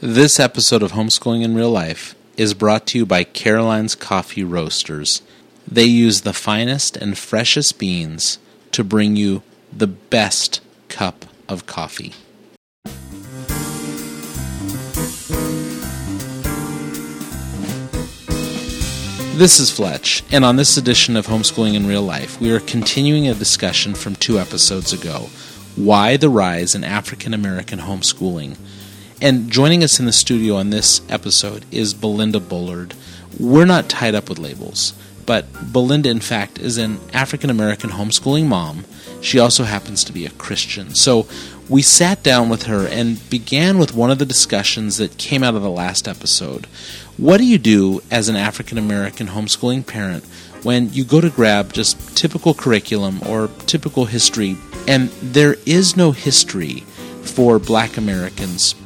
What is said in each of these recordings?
This episode of Homeschooling in Real Life is brought to you by Caroline's Coffee Roasters. They use the finest and freshest beans to bring you the best cup of coffee. This is Fletch, and on this edition of Homeschooling in Real Life, we are continuing a discussion from two episodes ago Why the Rise in African American Homeschooling. And joining us in the studio on this episode is Belinda Bullard. We're not tied up with labels, but Belinda, in fact, is an African American homeschooling mom. She also happens to be a Christian. So we sat down with her and began with one of the discussions that came out of the last episode. What do you do as an African American homeschooling parent when you go to grab just typical curriculum or typical history, and there is no history for black Americans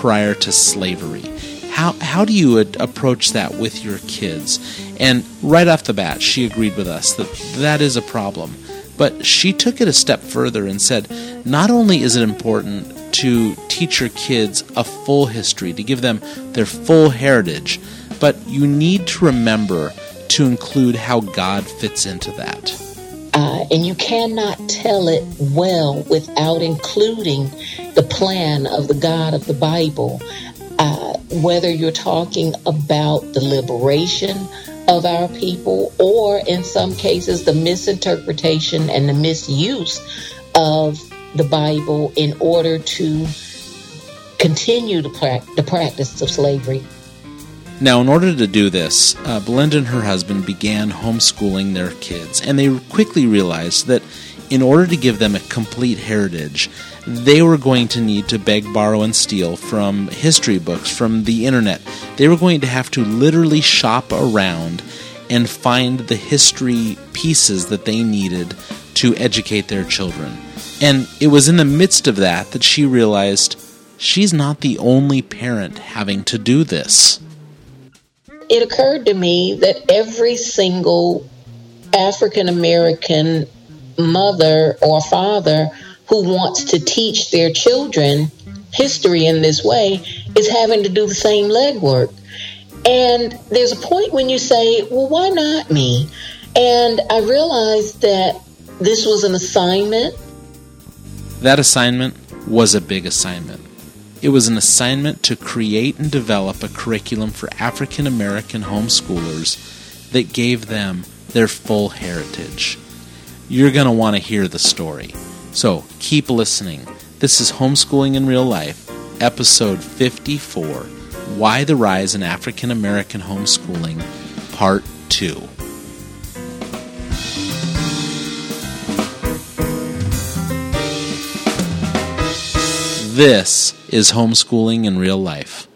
prior to slavery. How, how do you approach that with your kids? And right off the bat, she agreed with us that that is a problem. But she took it a step further and said not only is it important to teach your kids a full history, to give them their full heritage, but you need to remember to include how God fits into that. Uh, and you cannot tell it well without including the plan of the God of the Bible. Uh, whether you're talking about the liberation of our people, or in some cases, the misinterpretation and the misuse of the Bible in order to continue the, pra- the practice of slavery. Now, in order to do this, uh, Belinda and her husband began homeschooling their kids, and they quickly realized that in order to give them a complete heritage, they were going to need to beg, borrow, and steal from history books, from the internet. They were going to have to literally shop around and find the history pieces that they needed to educate their children. And it was in the midst of that that she realized she's not the only parent having to do this. It occurred to me that every single African American mother or father who wants to teach their children history in this way is having to do the same legwork. And there's a point when you say, well, why not me? And I realized that this was an assignment. That assignment was a big assignment. It was an assignment to create and develop a curriculum for African American homeschoolers that gave them their full heritage. You're going to want to hear the story. So keep listening. This is Homeschooling in Real Life, episode 54 Why the Rise in African American Homeschooling, part 2. This is Homeschooling in Real Life.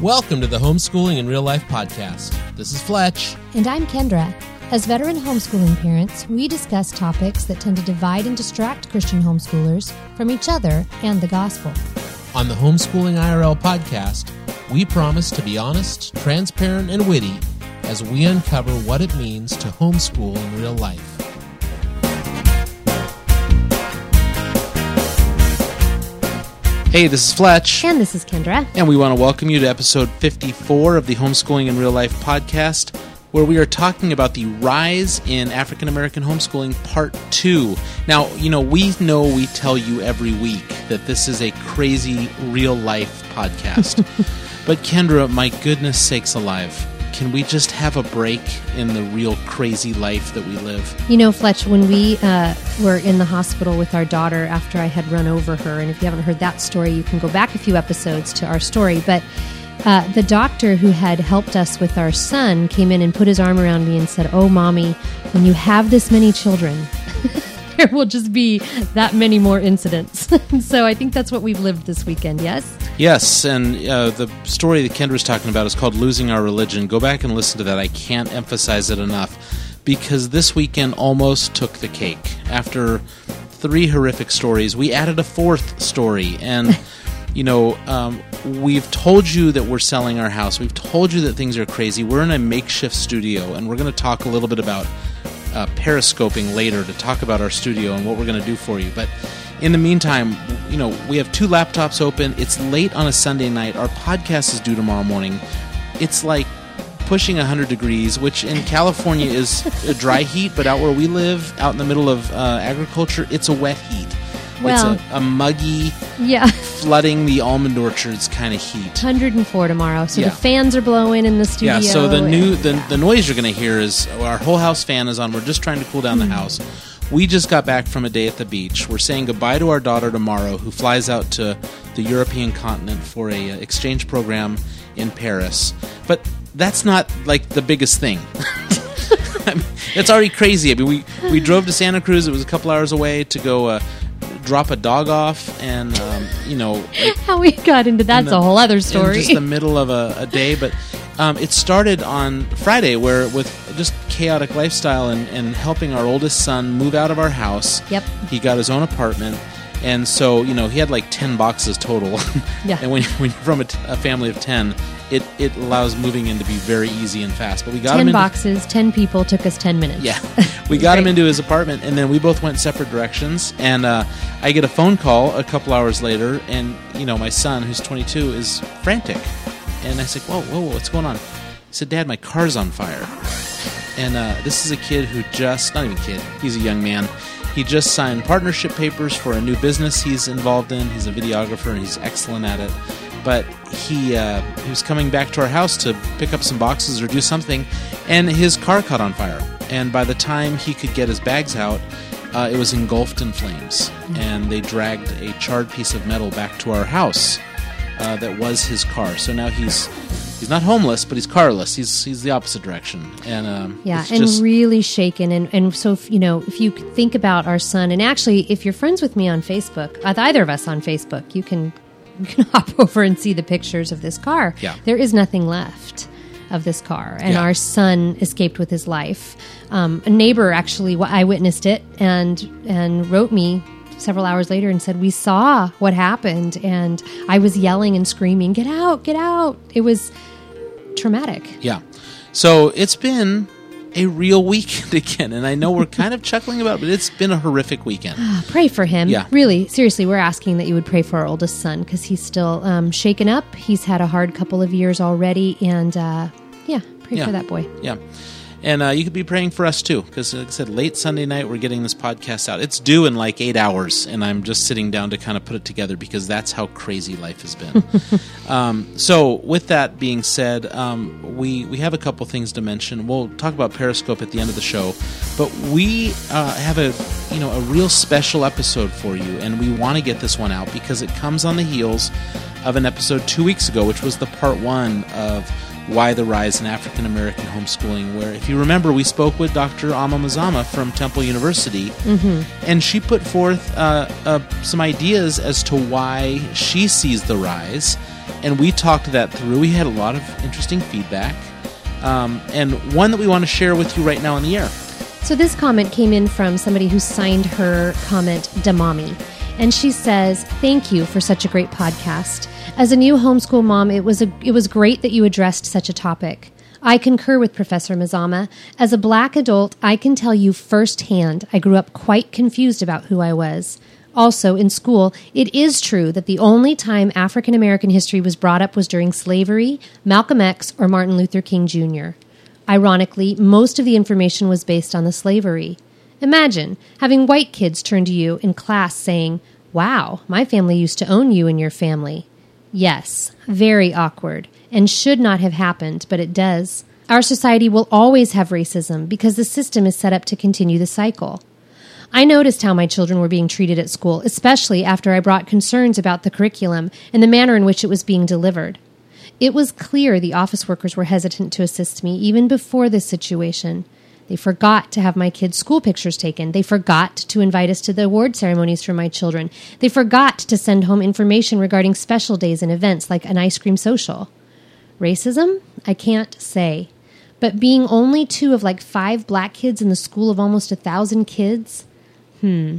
Welcome to the Homeschooling in Real Life podcast. This is Fletch. And I'm Kendra. As veteran homeschooling parents, we discuss topics that tend to divide and distract Christian homeschoolers from each other and the gospel. On the Homeschooling IRL podcast, we promise to be honest, transparent, and witty as we uncover what it means to homeschool in real life. Hey, this is Fletch. And this is Kendra. And we want to welcome you to episode 54 of the Homeschooling in Real Life podcast, where we are talking about the rise in African American homeschooling part two. Now, you know, we know we tell you every week that this is a crazy real life podcast. but Kendra, my goodness sakes alive, can we just have a break in the real crazy life that we live? You know, Fletch, when we uh, were in the hospital with our daughter after I had run over her, and if you haven't heard that story, you can go back a few episodes to our story. But uh, the doctor who had helped us with our son came in and put his arm around me and said, Oh, mommy, when you have this many children, there will just be that many more incidents. so I think that's what we've lived this weekend, yes? Yes, and uh, the story that Kendra was talking about is called Losing Our Religion. Go back and listen to that. I can't emphasize it enough because this weekend almost took the cake. After three horrific stories, we added a fourth story, and you know, um, we've told you that we're selling our house. We've told you that things are crazy. We're in a makeshift studio, and we're going to talk a little bit about uh, periscoping later to talk about our studio and what we're going to do for you. But in the meantime, you know, we have two laptops open. It's late on a Sunday night. Our podcast is due tomorrow morning. It's like pushing 100 degrees, which in California is a dry heat, but out where we live, out in the middle of uh, agriculture, it's a wet heat. Well- it's a, a muggy, Yeah. Flooding the almond orchards kind of heat. 104 tomorrow. So Yeah. the fans are blowing in the studio. Yeah, so the new and- the, yeah. the noise you're going to hear is our whole house fan is on. We're just trying to cool down the Hmm. house. We just got back from a day at the beach. We're saying goodbye to our daughter tomorrow, who flies out to the European continent for a uh, exchange program in Paris. But that's not like the biggest thing. I mean, it's already crazy. I mean, we we drove to Santa Cruz. It was a couple hours away to go uh, drop a dog off, and um, you know, like, How we got into that's the- a whole other in story. just the middle of a, a day. But um, it started on Friday, where with just chaotic lifestyle and, and helping our oldest son move out of our house. Yep. He got his own apartment. And so, you know, he had like 10 boxes total. Yeah. and when, when you're from a, t- a family of 10, it, it allows moving in to be very easy and fast. But we got him 10 into, boxes, 10 people took us 10 minutes. yeah, we got him into his apartment, and then we both went separate directions. And uh, I get a phone call a couple hours later, and you know my son, who's 22, is frantic. And I said, "Whoa, whoa, what's going on?" He said, "Dad, my car's on fire." And uh, this is a kid who just—not even kid. He's a young man. He just signed partnership papers for a new business he's involved in. He's a videographer, and he's excellent at it. But he uh, he was coming back to our house to pick up some boxes or do something, and his car caught on fire. And by the time he could get his bags out, uh, it was engulfed in flames. And they dragged a charred piece of metal back to our house uh, that was his car. So now he's he's not homeless, but he's carless. He's he's the opposite direction. And um, Yeah, and just, really shaken. And, and so, if, you know, if you think about our son, and actually, if you're friends with me on Facebook, with either of us on Facebook, you can you can hop over and see the pictures of this car. Yeah. There is nothing left of this car, and Yeah. our son escaped with his life. Um, a neighbor actually I witnessed it and and wrote me several hours later and said we saw what happened and I was yelling and screaming get out get out it was traumatic Yeah. So it's been a real weekend again, and I know we're kind of chuckling about, it, but it's been a horrific weekend. pray for him. Yeah. Really, seriously, we're asking that you would pray for our oldest son because he's still um, shaken up. He's had a hard couple of years already, and uh, yeah, pray Yeah. for that boy. Yeah. And uh, you could be praying for us too, because like I said, late Sunday night we're getting this podcast out. It's due in like eight hours, and I'm just sitting down to kind of put it together because that's how crazy life has been. um, so, with that being said, um, we we have a couple things to mention. We'll talk about Periscope at the end of the show, but we uh, have a you know a real special episode for you, and we want to get this one out because it comes on the heels of an episode two weeks ago, which was the part one of why the Rise in African American Homeschooling, where, if you remember, we spoke with Dr. Ama Mazama from Temple University, and she put forth uh, uh, some ideas as to why she sees the rise, and we talked that through. We had a lot of interesting feedback, um, and one that we want to share with you right now on the air. So this comment came in from somebody who signed her comment Damami. And she says, "Thank you for such a great podcast. As a new homeschool mom, it was a, it was great that you addressed such a topic. I concur with Professor Mazama. As a black adult, I can tell you firsthand I grew up quite confused about who I was. Also, in school, it is true that the only time African American history was brought up was during slavery, Malcolm X, or Martin Luther King Jr. Ironically, most of the information was based on the slavery. Imagine having white kids turn to you in class saying, Wow, my family used to own you and your family. Yes, very awkward, and should not have happened, but it does. Our society will always have racism because the system is set up to continue the cycle. I noticed how my children were being treated at school, especially after I brought concerns about the curriculum and the manner in which it was being delivered. It was clear the office workers were hesitant to assist me even before this situation. They forgot to have my kids' school pictures taken. They forgot to invite us to the award ceremonies for my children. They forgot to send home information regarding special days and events like an ice cream social. Racism? I can't say. But being only two of like five black kids in the school of almost a thousand kids, Hmm.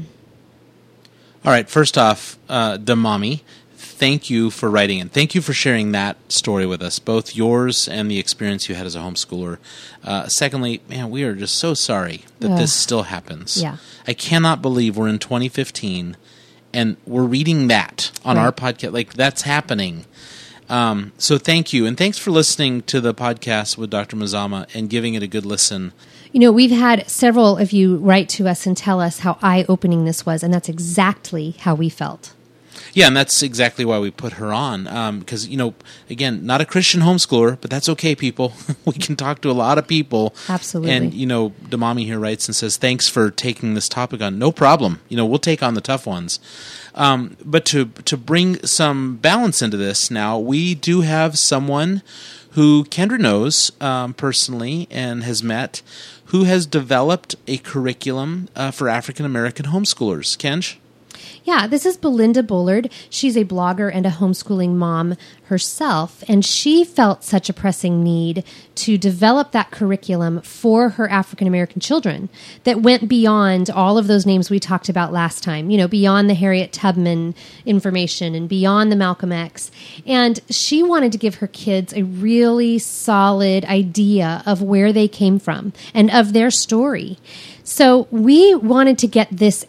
All right, first off, uh, the mommy, thank you for writing and thank you for sharing that story with us, both yours and the experience you had as a homeschooler. Uh, secondly, man, we are just so sorry that Ugh. this still happens. Yeah. I cannot believe we're in 2015 and we're reading that on Right. our podcast. Like that's happening. Um, so thank you, and thanks for listening to the podcast with Dr. Mazama and giving it a good listen. You know, we've had several of you write to us and tell us how eye opening this was, and that's exactly how we felt. Yeah, and that's exactly why we put her on. Because, you know, again, not a Christian homeschooler, but that's okay, people. we can talk to a lot of people. Absolutely. And, you know, Damami here writes and says, thanks for taking this topic on. No problem. You know, we'll take on the tough ones. Um, but to, to bring some balance into this now, we do have someone who Kendra knows um, personally and has met who has developed a curriculum uh, for African American homeschoolers. Kenj? Yeah, this is Belinda Bullard. She's a blogger and a homeschooling mom herself, and she felt such a pressing need to develop that curriculum for her African American children that went beyond all of those names we talked about last time, you know, beyond the Harriet Tubman information and beyond the Malcolm X. And she wanted to give her kids a really solid idea of where they came from and of their story. So we wanted to get this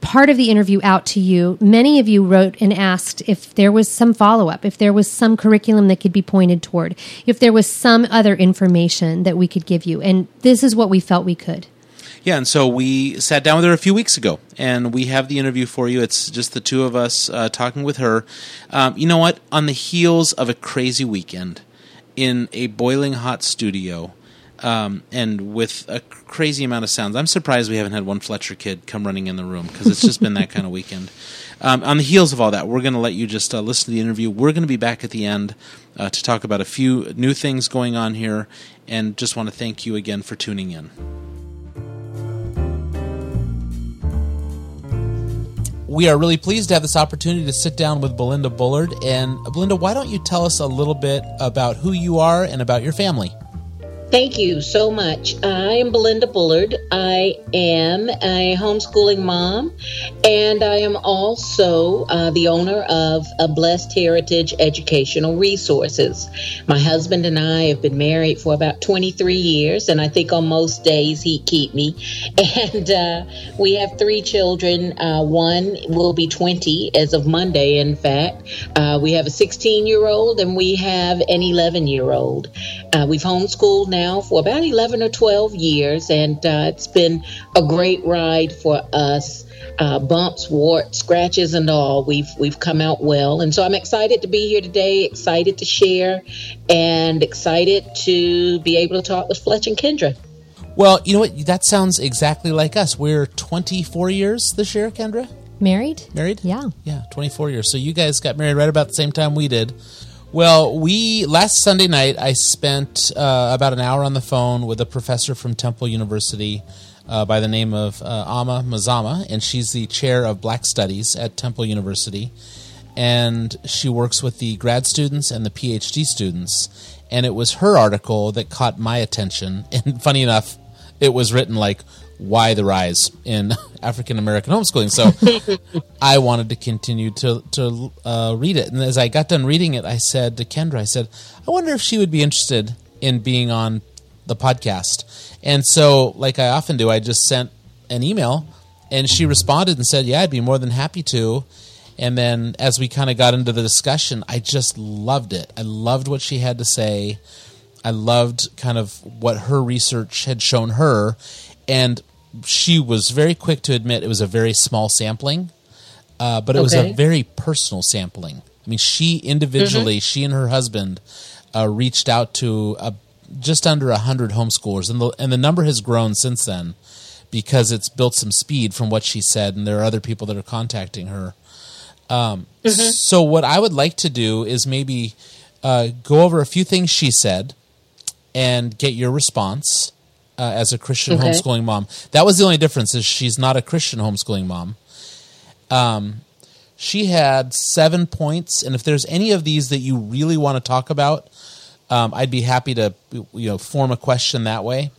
part of the interview out to you. Many of you wrote and asked if there was some follow up, if there was some curriculum that could be pointed toward, if there was some other information that we could give you. And this is what we felt we could. Yeah, and so we sat down with her a few weeks ago, and we have the interview for you. It's just the two of us uh, talking with her. Um, you know what? On the heels of a crazy weekend in a boiling hot studio, um, and with a crazy amount of sounds, I'm surprised we haven't had one Fletcher kid come running in the room because it's just been that kind of weekend. Um, on the heels of all that, we're going to let you just uh, listen to the interview. We're going to be back at the end uh, to talk about a few new things going on here, and just want to thank you again for tuning in. we are really pleased to have this opportunity to sit down with Belinda Bullard. And Belinda, why don't you tell us a little bit about who you are and about your family? Thank you so much. I am Belinda Bullard. I am a homeschooling mom, and I am also uh, the owner of a Blessed Heritage Educational Resources. My husband and I have been married for about 23 years, and I think on most days he'd keep me. And uh, we have three children. Uh, one will be 20 as of Monday, in fact. Uh, we have a 16 year old, and we have an 11 year old. Uh, we've homeschooled now for about 11 or 12 years, and uh, it's been a great ride for us. Uh, bumps, warts, scratches, and all. We've we've come out well, and so I'm excited to be here today. Excited to share, and excited to be able to talk with Fletch and Kendra. Well, you know what? That sounds exactly like us. We're 24 years this year, Kendra. Married? Married? Yeah. Yeah, 24 years. So you guys got married right about the same time we did. Well, we last Sunday night I spent uh, about an hour on the phone with a professor from Temple University uh, by the name of uh, Ama Mazama, and she's the chair of Black Studies at Temple University, and she works with the grad students and the PhD students. And it was her article that caught my attention. And funny enough, it was written like why the rise in African American homeschooling. So I wanted to continue to to uh, read it, and as I got done reading it, I said to Kendra, I said, I wonder if she would be interested in being on the podcast. And so, like I often do, I just sent an email, and she responded and said, "Yeah, I'd be more than happy to." And then, as we kind of got into the discussion, I just loved it. I loved what she had to say. I loved kind of what her research had shown her, and she was very quick to admit it was a very small sampling, uh, but it was a very personal sampling. I mean, she individually, she and her husband, uh, reached out to uh, just under a hundred homeschoolers, and the and the number has grown since then because it's built some speed from what she said, and there are other people that are contacting her. Um, So, what I would like to do is maybe uh, go over a few things she said and get your response uh, as a Christian Okay. homeschooling mom. That was the only difference is she's not a Christian homeschooling mom. Um, she had seven points, and if there's any of these that you really want to talk about, um, I'd be happy to you know form a question that way.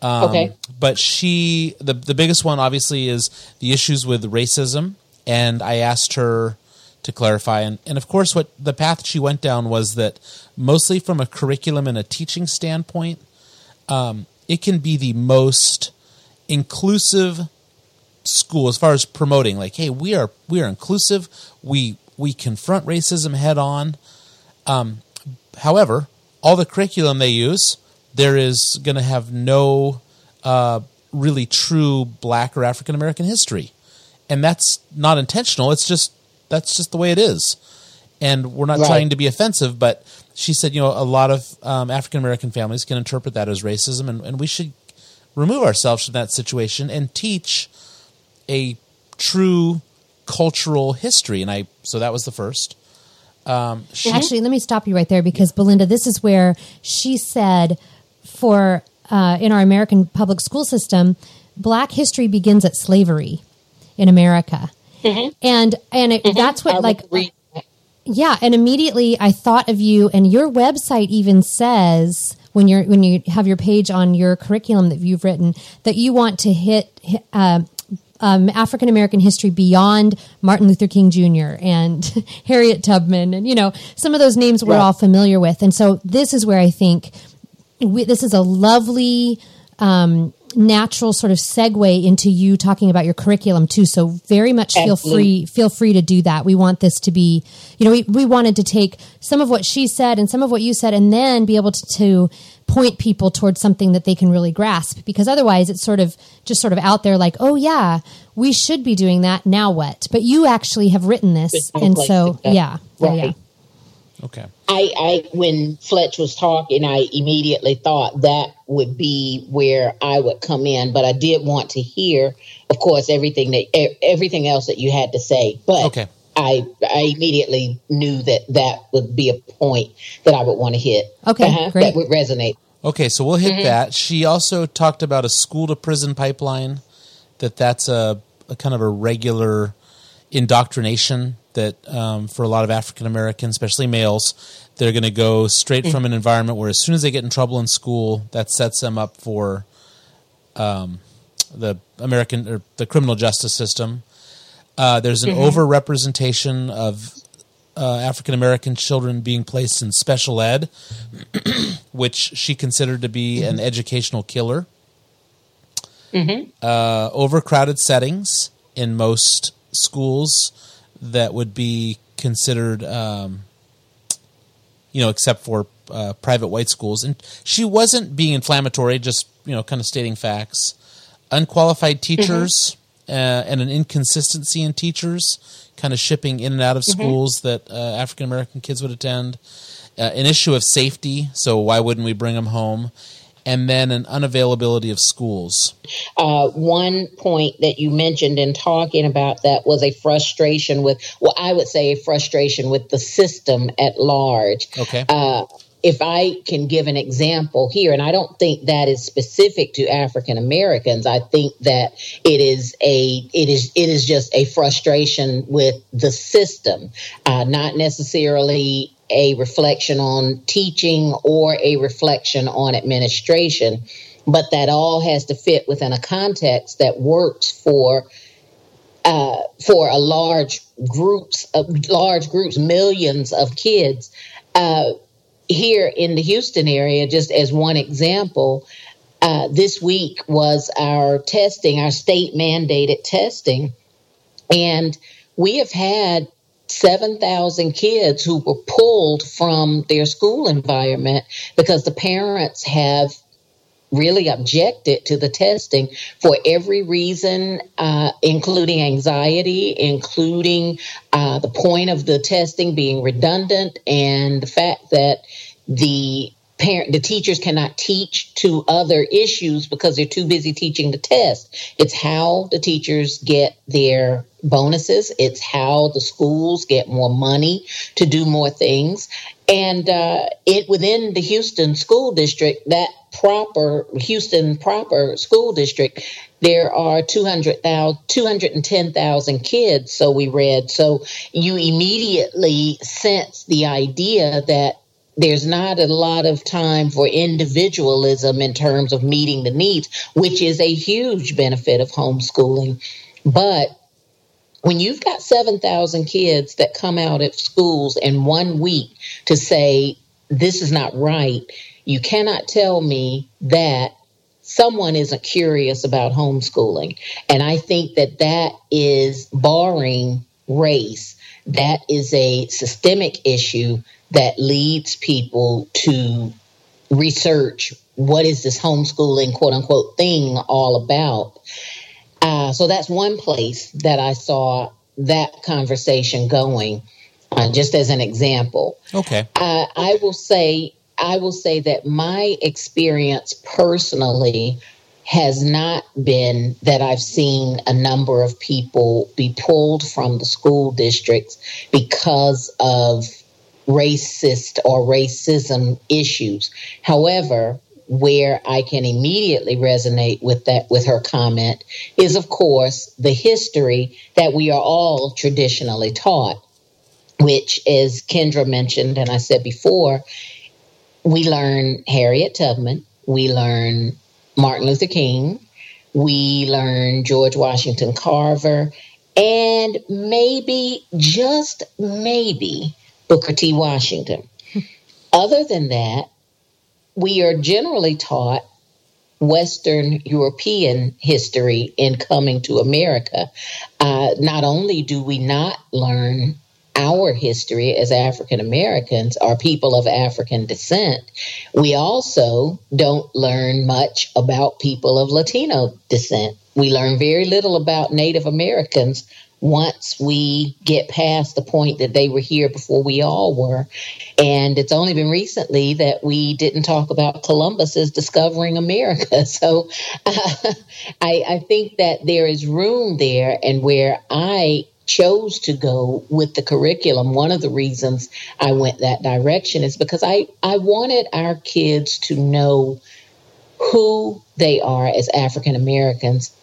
Um, Okay. But she, the the biggest one obviously is the issues with racism, and I asked her to clarify. And, and of course, what the path she went down was that mostly from a curriculum and a teaching standpoint, um, it can be the most inclusive school as far as promoting like hey we are we are inclusive. We we confront racism head on. Um, however all the curriculum they use there is going to have no uh, really true black or african american history. And that's not intentional. It's just that's just the way it is. And we're not right. trying to be offensive but she said you know a lot of um, african american families can interpret that as racism and, and we should remove ourselves from that situation and teach a true cultural history. And I so that was the first. Um, she, Actually, let me stop you right there because Belinda, this is where she said for uh, in our American public school system, Black history begins at slavery in America, mm-hmm. and and it, mm-hmm. that's what like. Yeah, and immediately I thought of you, and your website even says when you're when you have your page on your curriculum that you've written that you want to hit uh, um, African American history beyond Martin Luther King Jr. and Harriet Tubman, and you know some of those names we're right. all familiar with. And so this is where I think we, this is a lovely. Um, natural sort of segue into you talking about your curriculum too. So very much feel free feel free to do that. We want this to be you know we, we wanted to take some of what she said and some of what you said and then be able to, to point people towards something that they can really grasp because otherwise it's sort of just sort of out there like oh yeah we should be doing that. Now what? But you actually have written this. And so yeah yeah, yeah okay I, I when fletch was talking i immediately thought that would be where i would come in but i did want to hear of course everything that everything else that you had to say but okay I I immediately knew that that would be a point that I would want to hit. Okay, uh-huh, great. That would resonate. Okay, so we'll hit mm-hmm. that. She also talked about a school to prison pipeline. That that's a, a kind of a regular indoctrination that um, for a lot of African Americans, especially males, they're going to go straight mm-hmm. from an environment where as soon as they get in trouble in school, that sets them up for um, the American or the criminal justice system. Uh, there's an mm-hmm. overrepresentation of uh, African American children being placed in special ed, which she considered to be mm-hmm. an educational killer. Mm-hmm. Uh, overcrowded settings in most schools that would be considered, um, you know, except for uh, private white schools. And she wasn't being inflammatory, just you know, kind of stating facts. Unqualified teachers uh, and an inconsistency in teachers, kind of shipping in and out of mm-hmm. schools that uh, African American kids would attend. Uh, an issue of safety, so why wouldn't we bring them home? And then an unavailability of schools. Uh, one point that you mentioned in talking about that was a frustration with, well, I would say a frustration with the system at large. Okay uh, if I can give an example here, and I don't think that is specific to African Americans, I think that it is a it is it is just a frustration with the system, uh, not necessarily a reflection on teaching or a reflection on administration, but that all has to fit within a context that works for. Uh, for a large groups of large groups, millions of kids, uh, here in the Houston area, just as one example, uh, this week was our testing, our state mandated testing. And we have had 7,000 kids who were pulled from their school environment because the parents have really objected to the testing for every reason, uh, including anxiety, including uh, the point of the testing being redundant, and the fact that the parent the teachers cannot teach to other issues because they're too busy teaching the test. It's how the teachers get their bonuses. It's how the schools get more money to do more things. And uh, it within the houston school district that proper houston proper school district there are 200,000 210,000 kids so we read. So you immediately sense the idea that there's not a lot of time for individualism in terms of meeting the needs, which is a huge benefit of homeschooling. But when you've got 7,000 kids that come out of schools in one week to say, this is not right, you cannot tell me that someone isn't curious about homeschooling. And I think that that is barring race. That is a systemic issue that leads people to research what is this homeschooling quote unquote thing all about. Uh, so that's one place that I saw that conversation going, uh, just as an example. Okay. Uh, I will say, I will say that my experience personally has not been that I've seen a number of people be pulled from the school districts because of racist or racism issues. However, where I can immediately resonate with that with her comment is of course the history that we are all traditionally taught which as Kendra mentioned and I said before we learn Harriet Tubman we learn Martin Luther King we learn George Washington Carver and maybe just maybe Booker T Washington other than that we are generally taught Western European history in coming to America. Uh, not only do we not learn our history as African Americans or people of African descent, we also don't learn much about people of Latino descent. We learn very little about Native Americans once we get past the point that they were here before we all were. And it's only been recently that we didn't talk about Columbus Columbus's discovering America. So uh, I, I think that there is room there, and where I chose to go with the curriculum, one of the reasons I went that direction is because I, I wanted our kids to know who they are as African Americans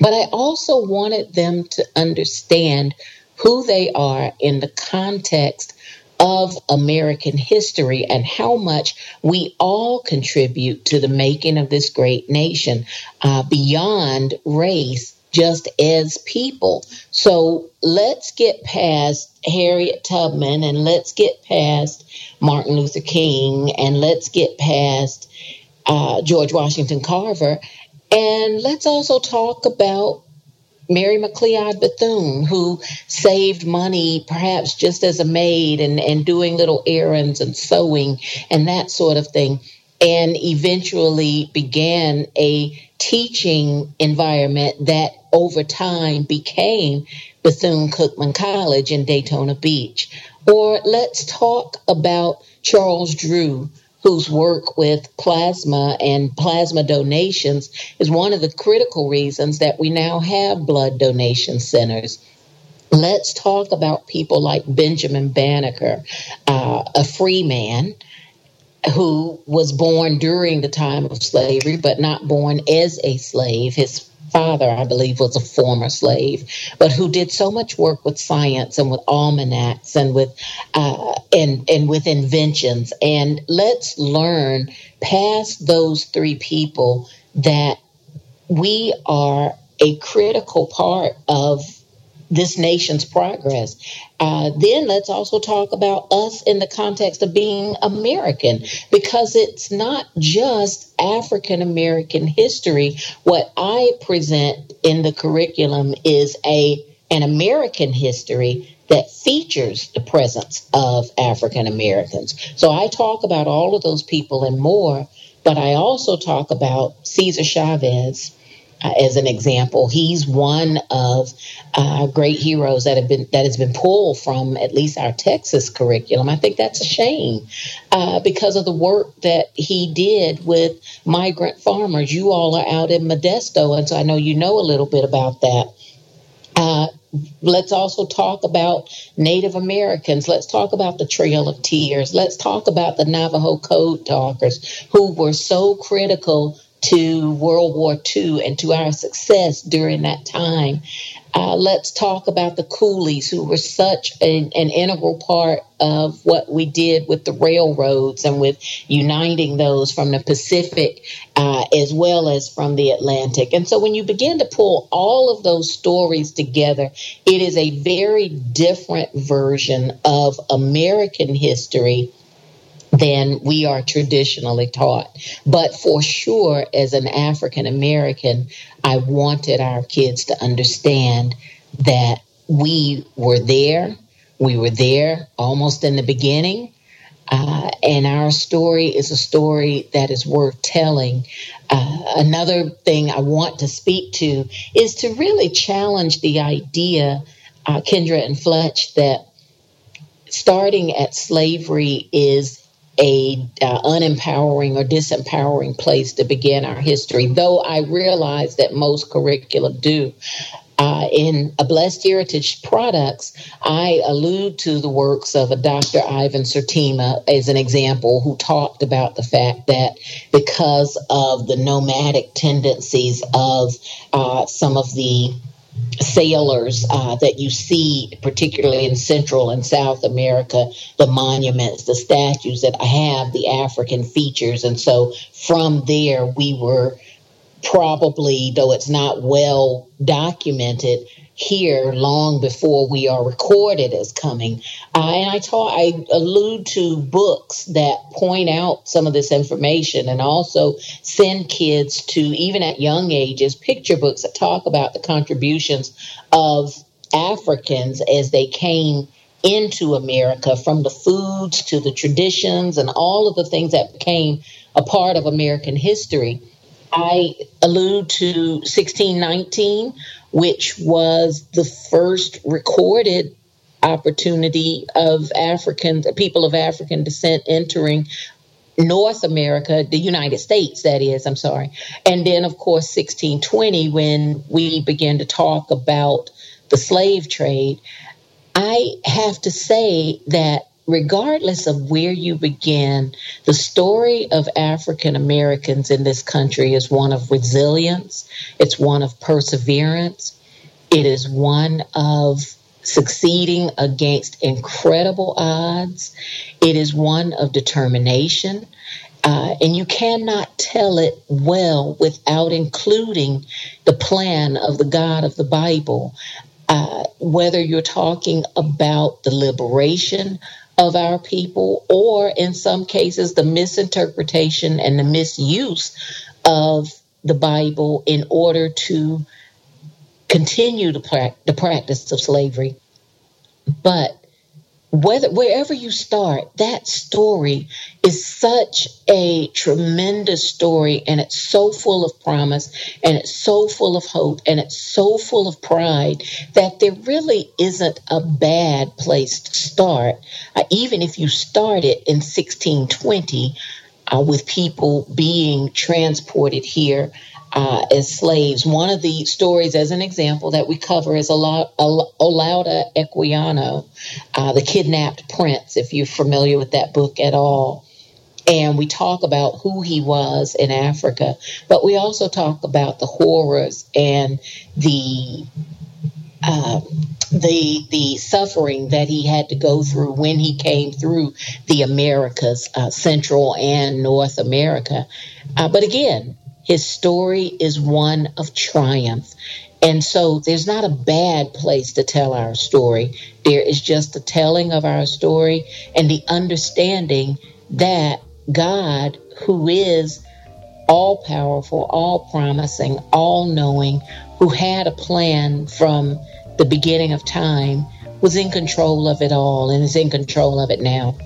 but I also wanted them to understand who they are in the context of American history and how much we all contribute to the making of this great nation uh, beyond race, just as people. So let's get past Harriet Tubman and let's get past Martin Luther King and let's get past uh, George Washington Carver and let's also talk about Mary McLeod Bethune, who saved money perhaps just as a maid and, and doing little errands and sewing and that sort of thing, and eventually began a teaching environment that over time became Bethune Cookman College in Daytona Beach. Or let's talk about Charles Drew, whose work with plasma and plasma donations is one of the critical reasons that we now have blood donation centers. Let's talk about people like Benjamin Banneker, uh, a free man who was born during the time of slavery, but not born as a slave. His father, I believe, was a former slave, but who did so much work with science and with almanacs and with uh, and and with inventions. And let's learn past those three people that we are a critical part of this nation's progress. Uh, then let's also talk about us in the context of being American, because it's not just African American history. What I present in the curriculum is a an American history that features the presence of African Americans. So I talk about all of those people and more, but I also talk about Cesar Chavez as an example. He's one of uh, great heroes that have been that has been pulled from at least our Texas curriculum. I think that's a shame uh, because of the work that he did with migrant farmers. You all are out in Modesto, and so I know you know a little bit about that. Uh, let's also talk about Native Americans. Let's talk about the Trail of Tears. Let's talk about the Navajo Code Talkers who were so critical to World War II and to our success during that time. Uh, let's talk about the coolies who were such an, an, integral part of what we did with the railroads and with uniting those from the Pacific uh, as well as from the Atlantic. And so when you begin to pull all of those stories together, it is a very different version of American history than we are traditionally taught. But for sure, as an African American, I wanted our kids to understand that we were there. We were there almost in the beginning. Uh, and our story is a story that is worth telling. Uh, another thing I want to speak to is to really challenge the idea, uh, Kendra and Fletch, that starting at slavery is a uh, unempowering or disempowering place to begin our history though i realize that most curricula do. Uh, in a blessed heritage products i allude to the works of a dr ivan Sertima as an example who talked about the fact that because of the nomadic tendencies of uh, some of the sailors uh, that you see, particularly in Central and South America, the monuments, the statues that have the African features. And so from there, we were probably, though it's not well documented, here long before we are recorded as coming. Uh, and I talk, I allude to books that point out some of this information and also send kids to, even at young ages, picture books that talk about the contributions of Africans as they came into America from the foods to the traditions and all of the things that became a part of American history. I allude to 1619, which was the first recorded opportunity of African people of African descent entering North America, the United States, that is, I'm sorry. And then, of course, 1620, when we began to talk about the slave trade, I have to say that regardless of where you begin, the story of African Americans in this country is one of resilience, it's one of perseverance, it is one of succeeding against incredible odds, it is one of determination. Uh, and you cannot tell it well without including the plan of the God of the Bible. Uh, whether you're talking about the liberation of our people, or in some cases, the misinterpretation and the misuse of the Bible in order to continue the, pra- the practice of slavery. But whether wherever you start, that story is such a tremendous story, and it's so full of promise, and it's so full of hope, and it's so full of pride that there really isn't a bad place to start. Uh, even if you started in 1620 uh, with people being transported here uh, as slaves. One of the stories, as an example, that we cover is Olaudah Equiano, uh, the kidnapped prince, if you're familiar with that book at all. And we talk about who he was in Africa, but we also talk about the horrors and the uh, the the suffering that he had to go through when he came through the Americas, uh, Central and North America. Uh, but again, his story is one of triumph. And so there's not a bad place to tell our story. There is just the telling of our story and the understanding that God, who is all powerful, all promising, all knowing, who had a plan from the beginning of time, was in control of it all and is in control of it now.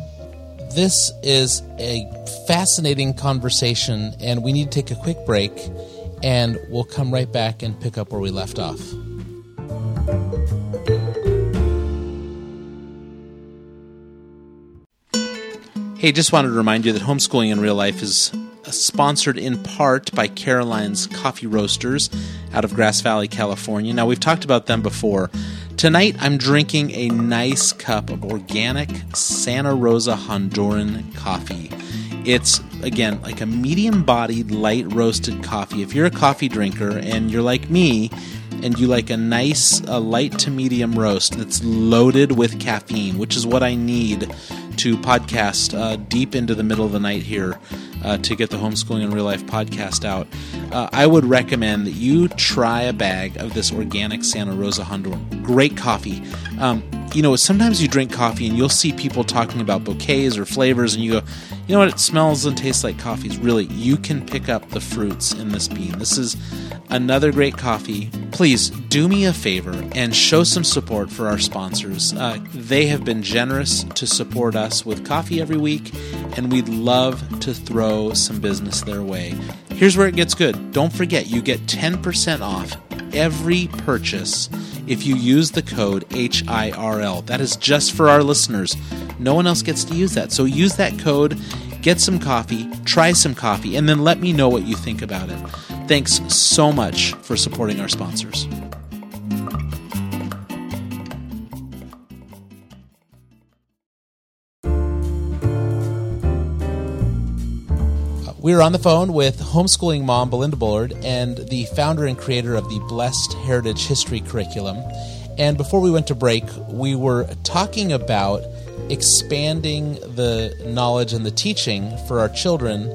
This is a fascinating conversation, and we need to take a quick break, and we'll come right back and pick up where we left off. Hey, just wanted to remind you that Homeschooling in Real Life is sponsored in part by Caroline's Coffee Roasters out of Grass Valley, California. Now, we've talked about them before. Tonight, I'm drinking a nice cup of organic Santa Rosa Honduran coffee. It's again, like a medium bodied, light roasted coffee. If you're a coffee drinker and you're like me, and you like a nice, a light to medium roast that's loaded with caffeine, which is what I need to podcast uh, deep into the middle of the night here uh, to get the Homeschooling in Real Life podcast out, uh, I would recommend that you try a bag of this organic Santa Rosa Honduran. Great coffee. Um, you know, sometimes you drink coffee and you'll see people talking about bouquets or flavors, and you go, you know what, it smells and tastes like coffees. Really, you can pick up the fruits in this bean. This is another great coffee. Please do me a favor and show some support for our sponsors. Uh, they have been generous to support us with coffee every week, and we'd love to throw some business their way. Here's where it gets good. Don't forget, you get 10% off every purchase if you use the code HIRL. That is just for our listeners. No one else gets to use that. So use that code, get some coffee, try some coffee, and then let me know what you think about it. Thanks so much for supporting our sponsors. We are on the phone with homeschooling mom Belinda Bullard and the founder and creator of the Blessed Heritage History Curriculum. And before we went to break, we were talking about expanding the knowledge and the teaching for our children.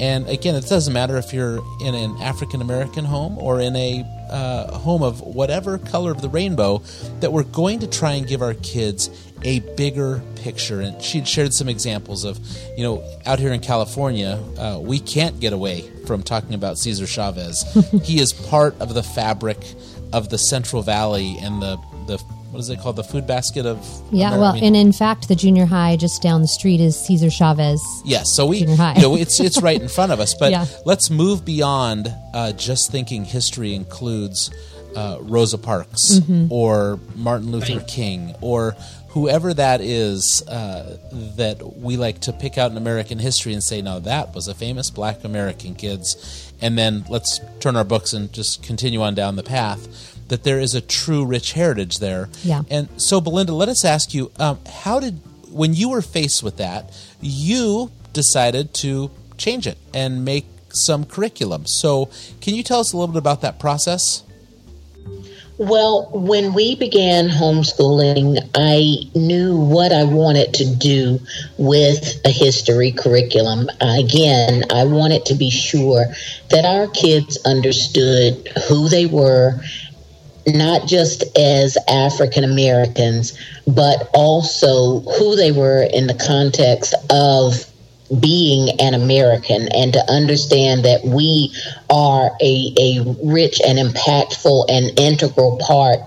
And again, it doesn't matter if you're in an African American home or in a uh, home of whatever color of the rainbow, that we're going to try and give our kids a bigger picture. And she'd shared some examples of, you know, out here in California, uh, we can't get away from talking about Cesar Chavez. he is part of the fabric of the Central Valley and the the what is it called the food basket of yeah well and in fact the junior high just down the street is cesar chavez yes so we you know it's it's right in front of us but yeah. let's move beyond uh, just thinking history includes uh, rosa parks mm-hmm. or martin luther king or whoever that is uh, that we like to pick out in American history and say, no, that was a famous black American, kids. And then let's turn our books and just continue on down the path. That there is a true rich heritage there. Yeah. And so, Belinda, let us ask you um, how did, when you were faced with that, you decided to change it and make some curriculum. So, can you tell us a little bit about that process? Well, when we began homeschooling, I knew what I wanted to do with a history curriculum. Again, I wanted to be sure that our kids understood who they were, not just as African Americans, but also who they were in the context of being an American and to understand that we are a, a rich and impactful and integral part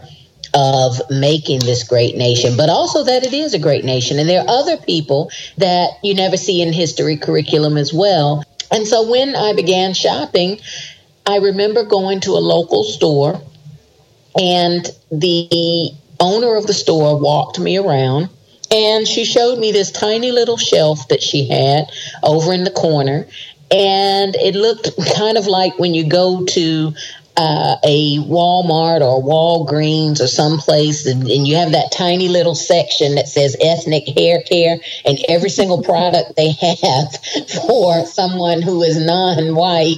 of making this great nation, but also that it is a great nation. And there are other people that you never see in history curriculum as well. And so when I began shopping, I remember going to a local store and the owner of the store walked me around and she showed me this tiny little shelf that she had over in the corner. And it looked kind of like when you go to uh, a Walmart or Walgreens or someplace, and, and, you have that tiny little section that says ethnic hair care, and every single product they have for someone who is non white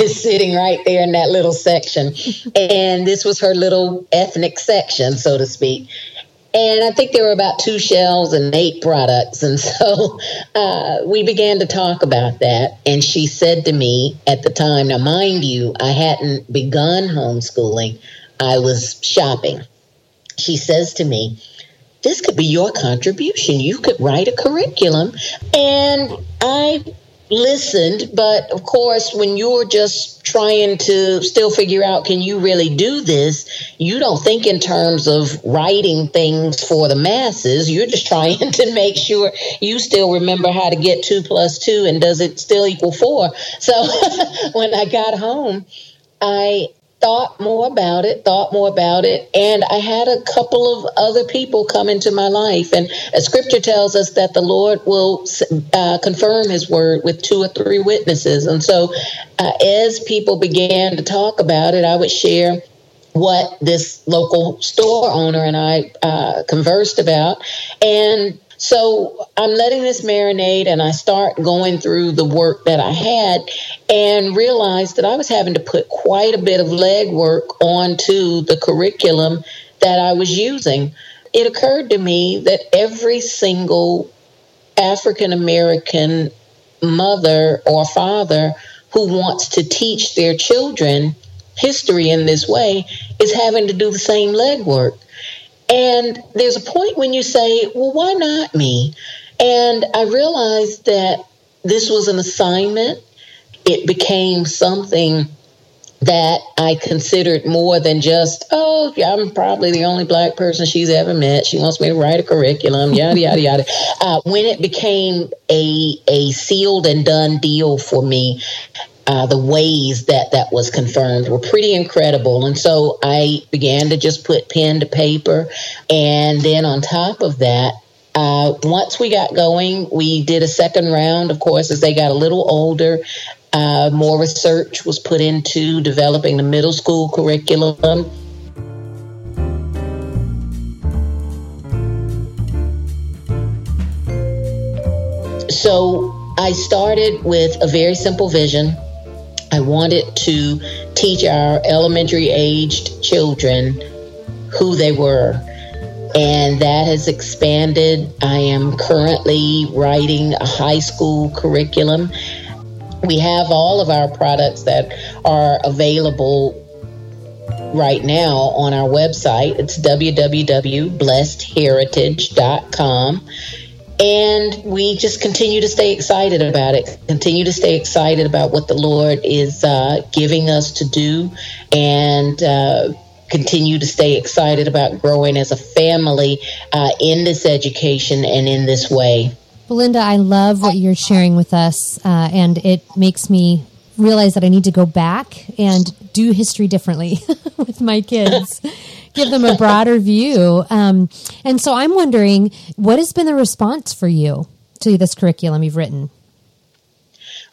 is sitting right there in that little section. And this was her little ethnic section, so to speak. And I think there were about two shelves and eight products. And so uh, we began to talk about that. And she said to me at the time, now, mind you, I hadn't begun homeschooling, I was shopping. She says to me, this could be your contribution. You could write a curriculum. And I listened, but of course, when you're just trying to still figure out can you really do this, you don't think in terms of writing things for the masses. You're just trying to make sure you still remember how to get two plus two and does it still equal four. So when I got home, I thought more about it, thought more about it, and I had a couple of other people come into my life. And scripture tells us that the Lord will uh, confirm his word with two or three witnesses. And so, uh, as people began to talk about it, I would share what this local store owner and I uh, conversed about. And So I'm letting this marinate and I start going through the work that I had and realized that I was having to put quite a bit of legwork onto the curriculum that I was using. It occurred to me that every single African American mother or father who wants to teach their children history in this way is having to do the same legwork. And there's a point when you say, well, why not me? And I realized that this was an assignment. It became something that I considered more than just, oh, yeah, I'm probably the only black person she's ever met. She wants me to write a curriculum, yada, yada, yada. Uh, when it became a, a sealed and done deal for me, uh, the ways that that was confirmed were pretty incredible. And so I began to just put pen to paper. And then on top of that, uh, once we got going, we did a second round, of course, as they got a little older. Uh, more research was put into developing the middle school curriculum. So I started with a very simple vision I wanted to teach our elementary aged children who they were. And that has expanded. I am currently writing a high school curriculum. We have all of our products that are available right now on our website. It's www.blessedheritage.com and we just continue to stay excited about it. Continue to stay excited about what the lord is uh, giving us to do and uh, continue to stay excited about growing as a family uh, in this education and in this way. Belinda i love what you're sharing with us uh, and it makes me realize that i need to go back and do history differently with my kids give them a broader view. Um, and so I'm wondering, what has been the response for you to this curriculum you've written?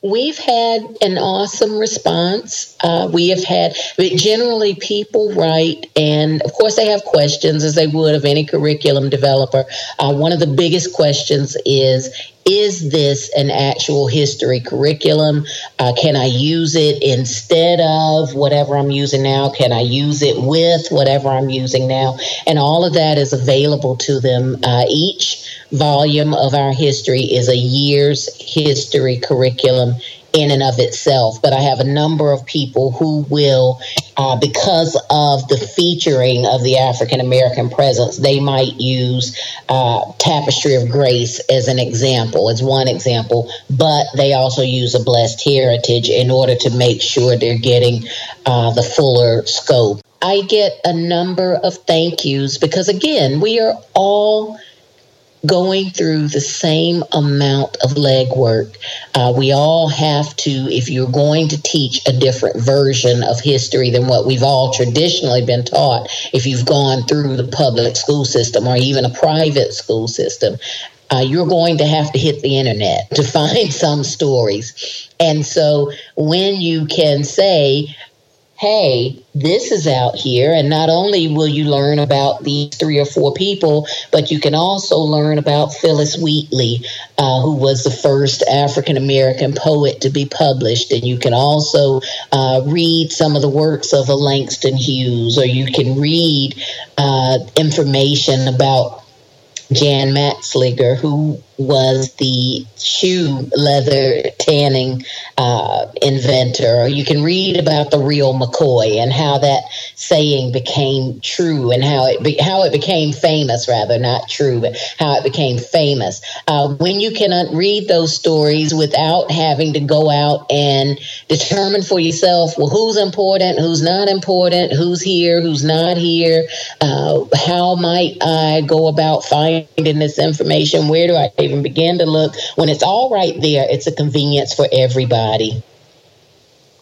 We've had an awesome response. Uh, we have had, but generally, people write, and of course, they have questions as they would of any curriculum developer. Uh, one of the biggest questions is is this an actual history curriculum? Uh, can I use it instead of whatever I'm using now? Can I use it with whatever I'm using now? And all of that is available to them. Uh, each volume of our history is a year's history curriculum in and of itself, but I have a number of people who will, uh, because of the featuring of the African American presence, they might use uh, Tapestry of Grace as an example, as one example, but they also use a blessed heritage in order to make sure they're getting uh, the fuller scope. I get a number of thank yous because, again, we are all going through the same amount of legwork. Uh, we all have to, if you're going to teach a different version of history than what we've all traditionally been taught, if you've gone through the public school system or even a private school system, uh, you're going to have to hit the internet to find some stories. And so when you can say, hey, this is out here. And not only will you learn about these three or four people, but you can also learn about Phillis Wheatley, uh, who was the first African American poet to be published. And you can also uh, read some of the works of a Langston Hughes, or you can read uh, information about Jan Matzeliger, who was the shoe leather tanning uh, inventor. You can read about the real McCoy and how that saying became true and how it be, how it became famous, rather not true, but how it became famous. Uh, when you can read those stories without having to go out and determine for yourself, well, who's important, who's not important, who's here, who's not here, uh, how might I go about finding this information? Where do I even begin to look. When it's all right there, it's a convenience for everybody.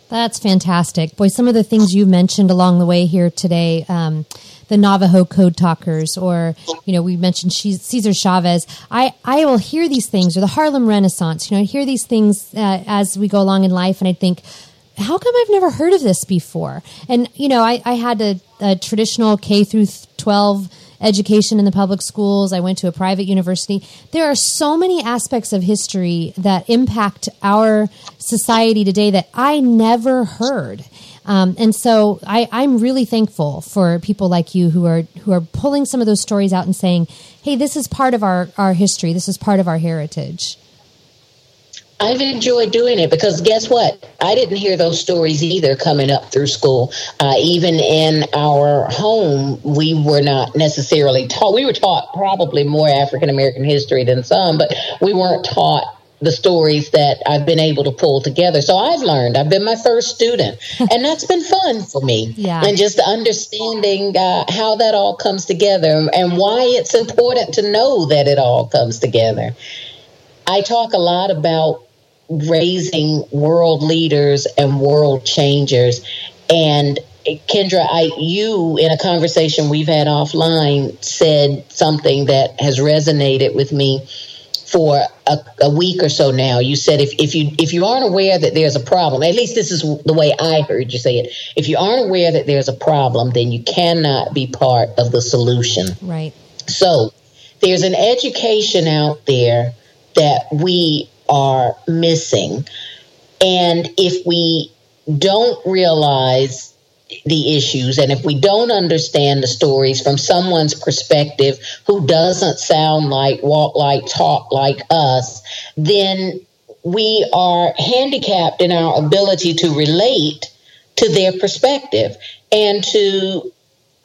That's fantastic. Boy, some of the things you mentioned along the way here today, um, the Navajo code talkers, or, you know, we mentioned Cesar Chavez. I, I will hear these things, or the Harlem Renaissance. You know, I hear these things uh, as we go along in life, and I think, how come I've never heard of this before? And, you know, I, I had a, a traditional K through 12 education in the public schools. I went to a private university. There are so many aspects of history that impact our society today that I never heard. Um, and so I, I'm really thankful for people like you who are who are pulling some of those stories out and saying, "Hey, this is part of our our history. This is part of our heritage." I've enjoyed doing it because guess what? I didn't hear those stories either coming up through school. Uh, even in our home, we were not necessarily taught. We were taught probably more African American history than some, but we weren't taught the stories that I've been able to pull together. So I've learned. I've been my first student, and that's been fun for me. Yeah. And just understanding uh, how that all comes together and why it's important to know that it all comes together. I talk a lot about raising world leaders and world changers. And Kendra, I you in a conversation we've had offline said something that has resonated with me for a, a, week or so now. You said if, if you if you aren't aware that there's a problem, at least this is the way I heard you say it. If you aren't aware that there's a problem, then you cannot be part of the solution. Right. So there's an education out there that we are missing. And if we don't realize the issues and if we don't understand the stories from someone's perspective who doesn't sound like, walk like, talk like us, then we are handicapped in our ability to relate to their perspective and to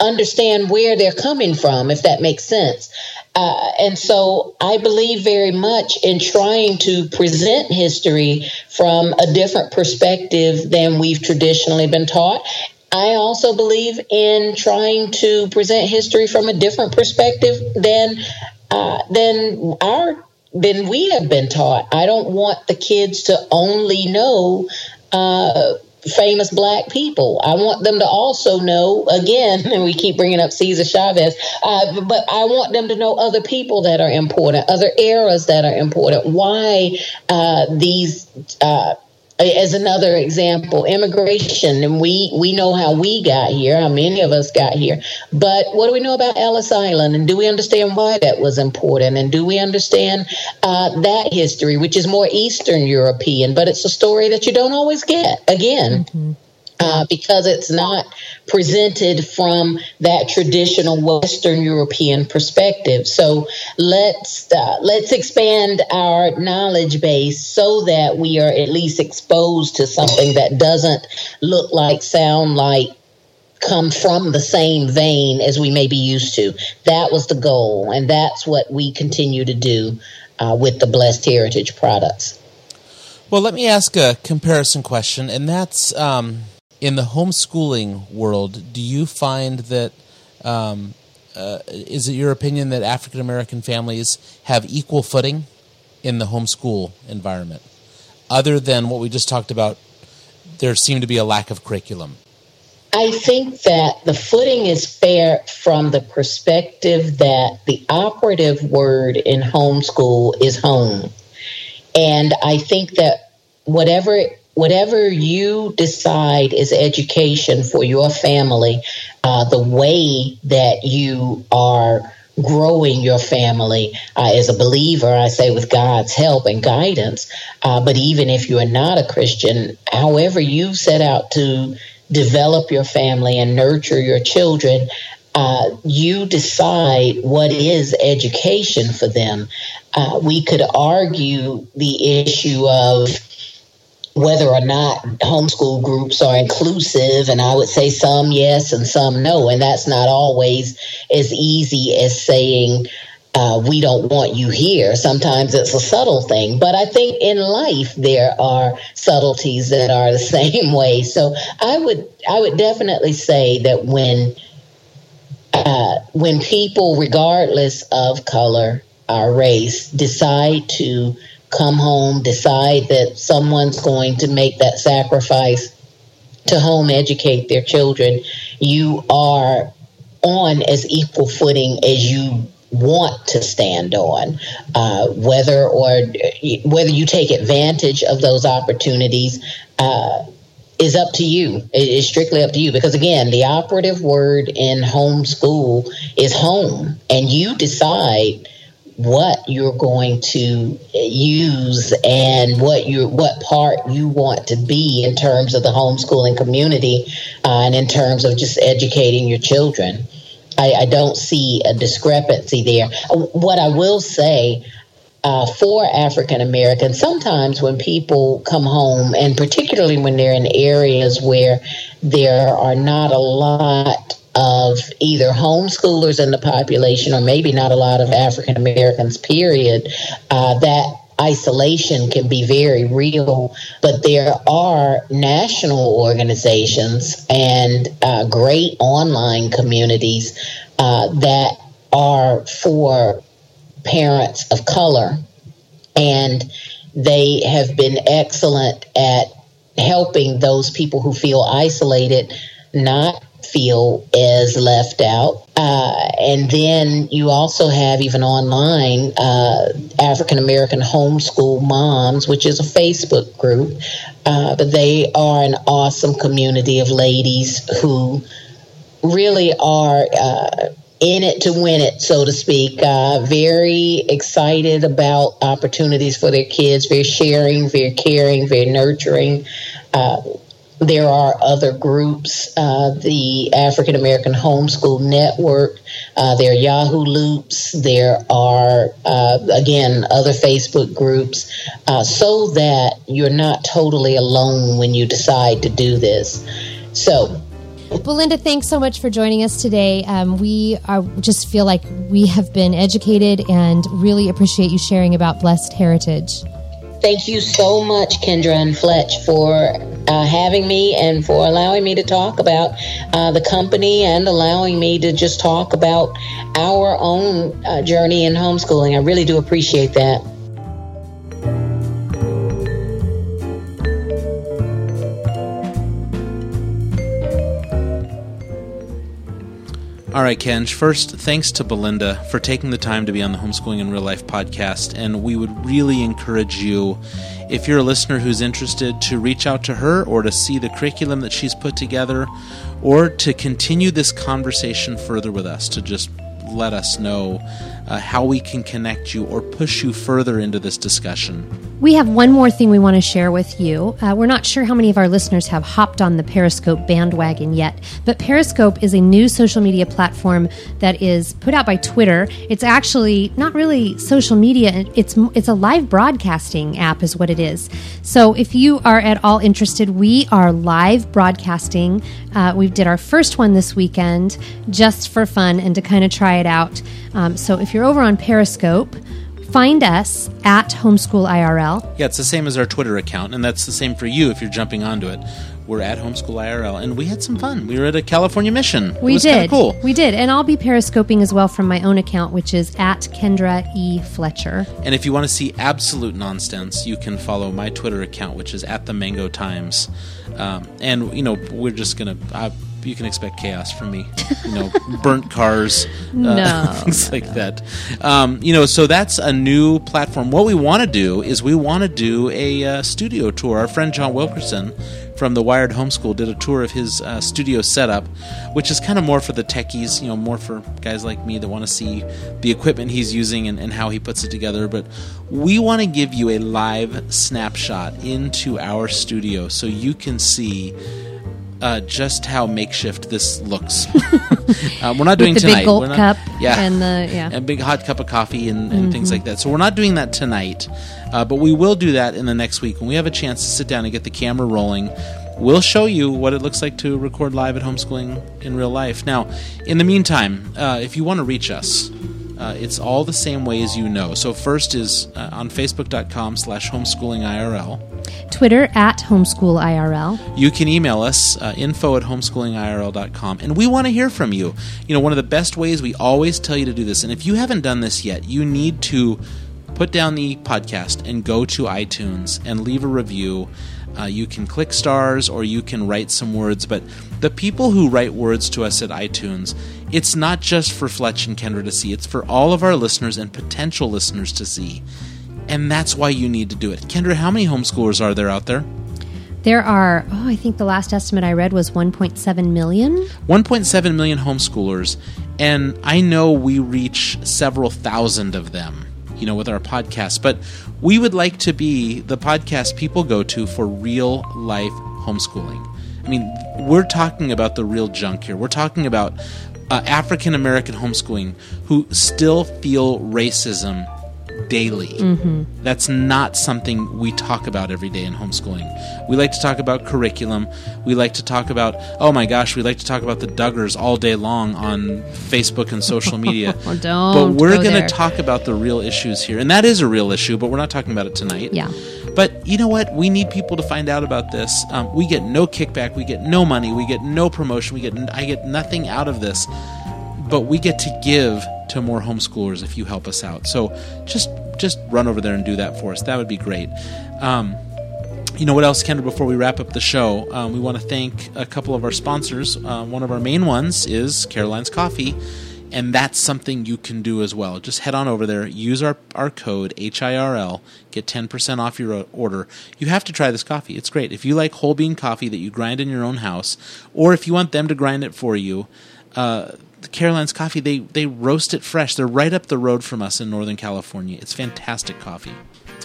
understand where they're coming from, if that makes sense. Uh, and so I believe very much in trying to present history from a different perspective than we've traditionally been taught. I also believe in trying to present history from a different perspective than uh, than our than we have been taught. I don't want the kids to only know uh, famous black people. I want them to also know, again, and we keep bringing up Cesar Chavez, uh, but I want them to know other people that are important, other eras that are important, why uh, these. Uh, as another example, immigration, and we we know how we got here, how many of us got here. But what do we know about Ellis Island, and do we understand why that was important, and do we understand uh, that history, which is more Eastern European, but it's a story that you don't always get. Again. Mm-hmm uh, because it's not presented from that traditional Western European perspective. So let's uh, let's expand our knowledge base so that we are at least exposed to something that doesn't look like, sound like, come from the same vein as we may be used to. That was the goal, and that's what we continue to do uh, with the Blessed Heritage products. Well, let me ask a comparison question, and that's. Um in the homeschooling world, do you find that um, uh, is it your opinion that African American families have equal footing in the homeschool environment? Other than what we just talked about, there seemed to be a lack of curriculum. I think that the footing is fair from the perspective that the operative word in homeschool is home. And I think that whatever whatever you decide is education for your family, uh, the way that you are growing your family uh, as a believer, I say with God's help and guidance. Uh, but even if you are not a Christian, however you set out to develop your family and nurture your children, uh, you decide what is education for them. Uh, we could argue the issue of whether or not homeschool groups are inclusive, and I would say some yes and some no, and that's not always as easy as saying, uh, we don't want you here. Sometimes it's a subtle thing, but I think in life there are subtleties that are the same way. So I would I would definitely say that when uh, when people, regardless of color or race, decide to come home, decide that someone's going to make that sacrifice to home educate their children, you are on as equal footing as you want to stand on. Uh, whether or whether you take advantage of those opportunities uh, is up to you. It is strictly up to you. Because again, the operative word in homeschool is home, and you decide what you're going to use and what you what part you want to be in terms of the homeschooling community uh, and in terms of just educating your children. I, I don't see a discrepancy there. What I will say uh, for African Americans, sometimes when people come home, and particularly when they're in areas where there are not a lot of either homeschoolers in the population or maybe not a lot of African Americans, period, uh, that isolation can be very real, but there are national organizations and uh, great online communities uh, that are for parents of color, and they have been excellent at helping those people who feel isolated not feel as left out. Uh, and then you also have, even online, uh, African American Homeschool Moms, which is a Facebook group. Uh, but they are an awesome community of ladies who really are uh, in it to win it, so to speak. Uh, very excited about opportunities for their kids, very sharing, very caring, very nurturing. Uh, there are other groups, uh, the African American Homeschool Network, uh, there are Yahoo Loops, there are, uh, again, other Facebook groups, uh, so that you're not totally alone when you decide to do this. So, Belinda, thanks so much for joining us today. Um, we are, just feel like we have been educated and really appreciate you sharing about blessed heritage. Thank you so much, Kendra and Fletch, for uh, having me and for allowing me to talk about uh, the company and allowing me to just talk about our own uh, journey in homeschooling. I really do appreciate that. All right, Kenj. First, thanks to Belinda for taking the time to be on the Homeschooling in Real Life podcast. And we would really encourage you, if you're a listener who's interested, to reach out to her or to see the curriculum that she's put together or to continue this conversation further with us, to just let us know uh, how we can connect you or push you further into this discussion. We have one more thing we want to share with you. Uh, we're not sure how many of our listeners have hopped on the Periscope bandwagon yet, but Periscope is a new social media platform that is put out by Twitter. It's actually not really social media; it's it's a live broadcasting app, is what it is. So, if you are at all interested, we are live broadcasting. Uh, we did our first one this weekend just for fun and to kind of try it out. Um, so, if you're over on Periscope find us at Homeschool IRL. Yeah, it's the same as our Twitter account, and that's the same for you if you're jumping onto it. We're at Homeschool IRL, and we had some fun. We were at a California mission. We did. Cool. We did, and I'll be periscoping as well from my own account, which is at Kendra E Fletcher. And if you want to see absolute nonsense, you can follow my Twitter account, which is at the Mango Times. Um, and you know, we're just gonna. I, you can expect chaos from me. You know, burnt cars, uh, no, things like that. Um, you know, so that's a new platform. What we want to do is we want to do a uh, studio tour. Our friend John Wilkerson from the Wired Homeschool did a tour of his uh, studio setup, which is kind of more for the techies, you know, more for guys like me that want to see the equipment he's using and, and how he puts it together. But we want to give you a live snapshot into our studio so you can see uh, just how makeshift this looks. uh, we're not doing the tonight. Big gulp not- cup yeah, and the yeah. a big hot cup of coffee and, and things like that. So we're not doing that tonight, uh, but we will do that in the next week when we have a chance to sit down and get the camera rolling. We'll show you what it looks like to record live at homeschooling in real life. Now, in the meantime, uh, if you want to reach us, uh, it's all the same way as you know. So first is uh, on facebook.com slash homeschoolingirl. Twitter at Homeschool IRL. You can email us, uh, info at homeschoolingirl.com, and we want to hear from you. You know, one of the best ways we always tell you to do this, and if you haven't done this yet, you need to put down the podcast and go to iTunes and leave a review. Uh, you can click stars or you can write some words, but the people who write words to us at iTunes, it's not just for Fletch and Kendra to see, it's for all of our listeners and potential listeners to see. And that's why you need to do it. Kendra, how many homeschoolers are there out there? There are, oh, I think the last estimate I read was 1.7 million. 1.7 million homeschoolers, and I know we reach several thousand of them, you know, with our podcast, but we would like to be the podcast people go to for real life homeschooling. I mean, we're talking about the real junk here. We're talking about uh, African American homeschooling who still feel racism daily. Mm-hmm. That's not something we talk about every day in homeschooling. We like to talk about curriculum. We like to talk about, oh my gosh, we like to talk about the Duggars all day long on Facebook and social media. But we're going to talk about the real issues here. And that is a real issue, but we're not talking about it tonight. Yeah. But you know what? We need people to find out about this. Um, we get no kickback. We get no money. We get no promotion. We get I get nothing out of this. But we get to give to more homeschoolers if you help us out. So just just run over there and do that for us. That would be great. Um, you know what else, Kendra? Before we wrap up the show, um, we want to thank a couple of our sponsors. Uh, one of our main ones is Caroline's Coffee, and that's something you can do as well. Just head on over there, use our, our code HIRL, get 10% off your order. You have to try this coffee. It's great. If you like whole bean coffee that you grind in your own house, or if you want them to grind it for you, uh, Caroline's Coffee, they, they roast it fresh. They're right up the road from us in Northern California. It's fantastic coffee.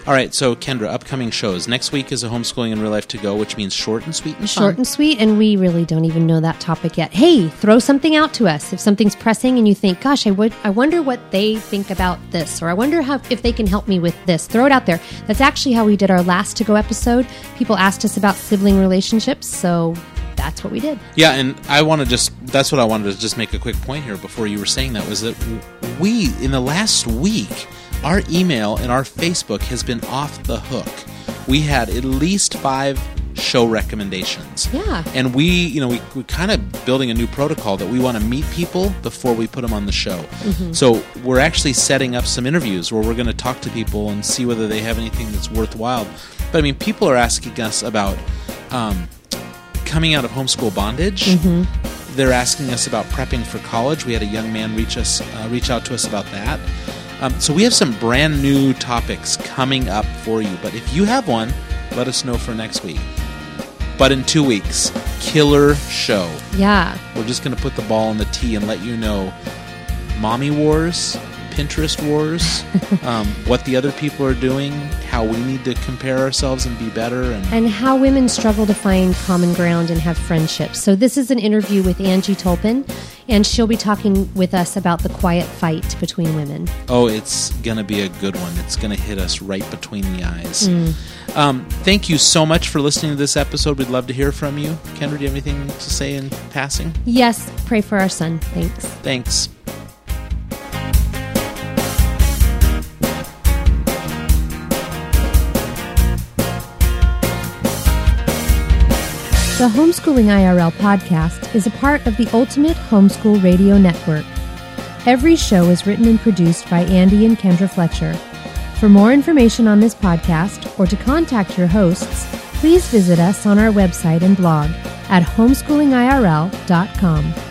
All right, so Kendra, upcoming shows. Next week is a homeschooling in real life to go, which means short and sweet and fun. Short and sweet, and we really don't even know that topic yet. Hey, throw something out to us if something's pressing, and you think, "Gosh, I would, I wonder what they think about this, or I wonder how if they can help me with this." Throw it out there. That's actually how we did our last to go episode. People asked us about sibling relationships, so that's what we did. Yeah, and I want to just that's what I wanted to just make a quick point here before you were saying that was that we in the last week our email and our Facebook has been off the hook. We had at least 5 show recommendations. Yeah. And we, you know, we, we're kind of building a new protocol that we want to meet people before we put them on the show. So we're actually setting up some interviews where we're going to talk to people and see whether they have anything that's worthwhile. But I mean, people are asking us about um, coming out of homeschool bondage. They're asking us about prepping for college. We had a young man reach us, uh, reach out to us about that. Um, so we have some brand new topics coming up for you. But if you have one, let us know for next week. But in two weeks, killer show. Yeah. We're just going to put the ball on the tee and let you know mommy wars, Pinterest wars, um, what the other people are doing, how we need to compare ourselves and be better. And and how women struggle to find common ground and have friendships. So, this is an interview with Angie Tolpin, and she'll be talking with us about the quiet fight between women. oh, it's going to be a good one. It's going to hit us right between the eyes. Um, thank you so much for listening to this episode. We'd love to hear from you. Kendra, do you have anything to say in passing? Yes, pray for our son. Thanks. Thanks. The Homeschooling IRL podcast is a part of the Ultimate Homeschool Radio Network. Every show is written and produced by Andy and Kendra Fletcher. For more information on this podcast or to contact your hosts, please visit us on our website and blog at homeschoolingirl.com.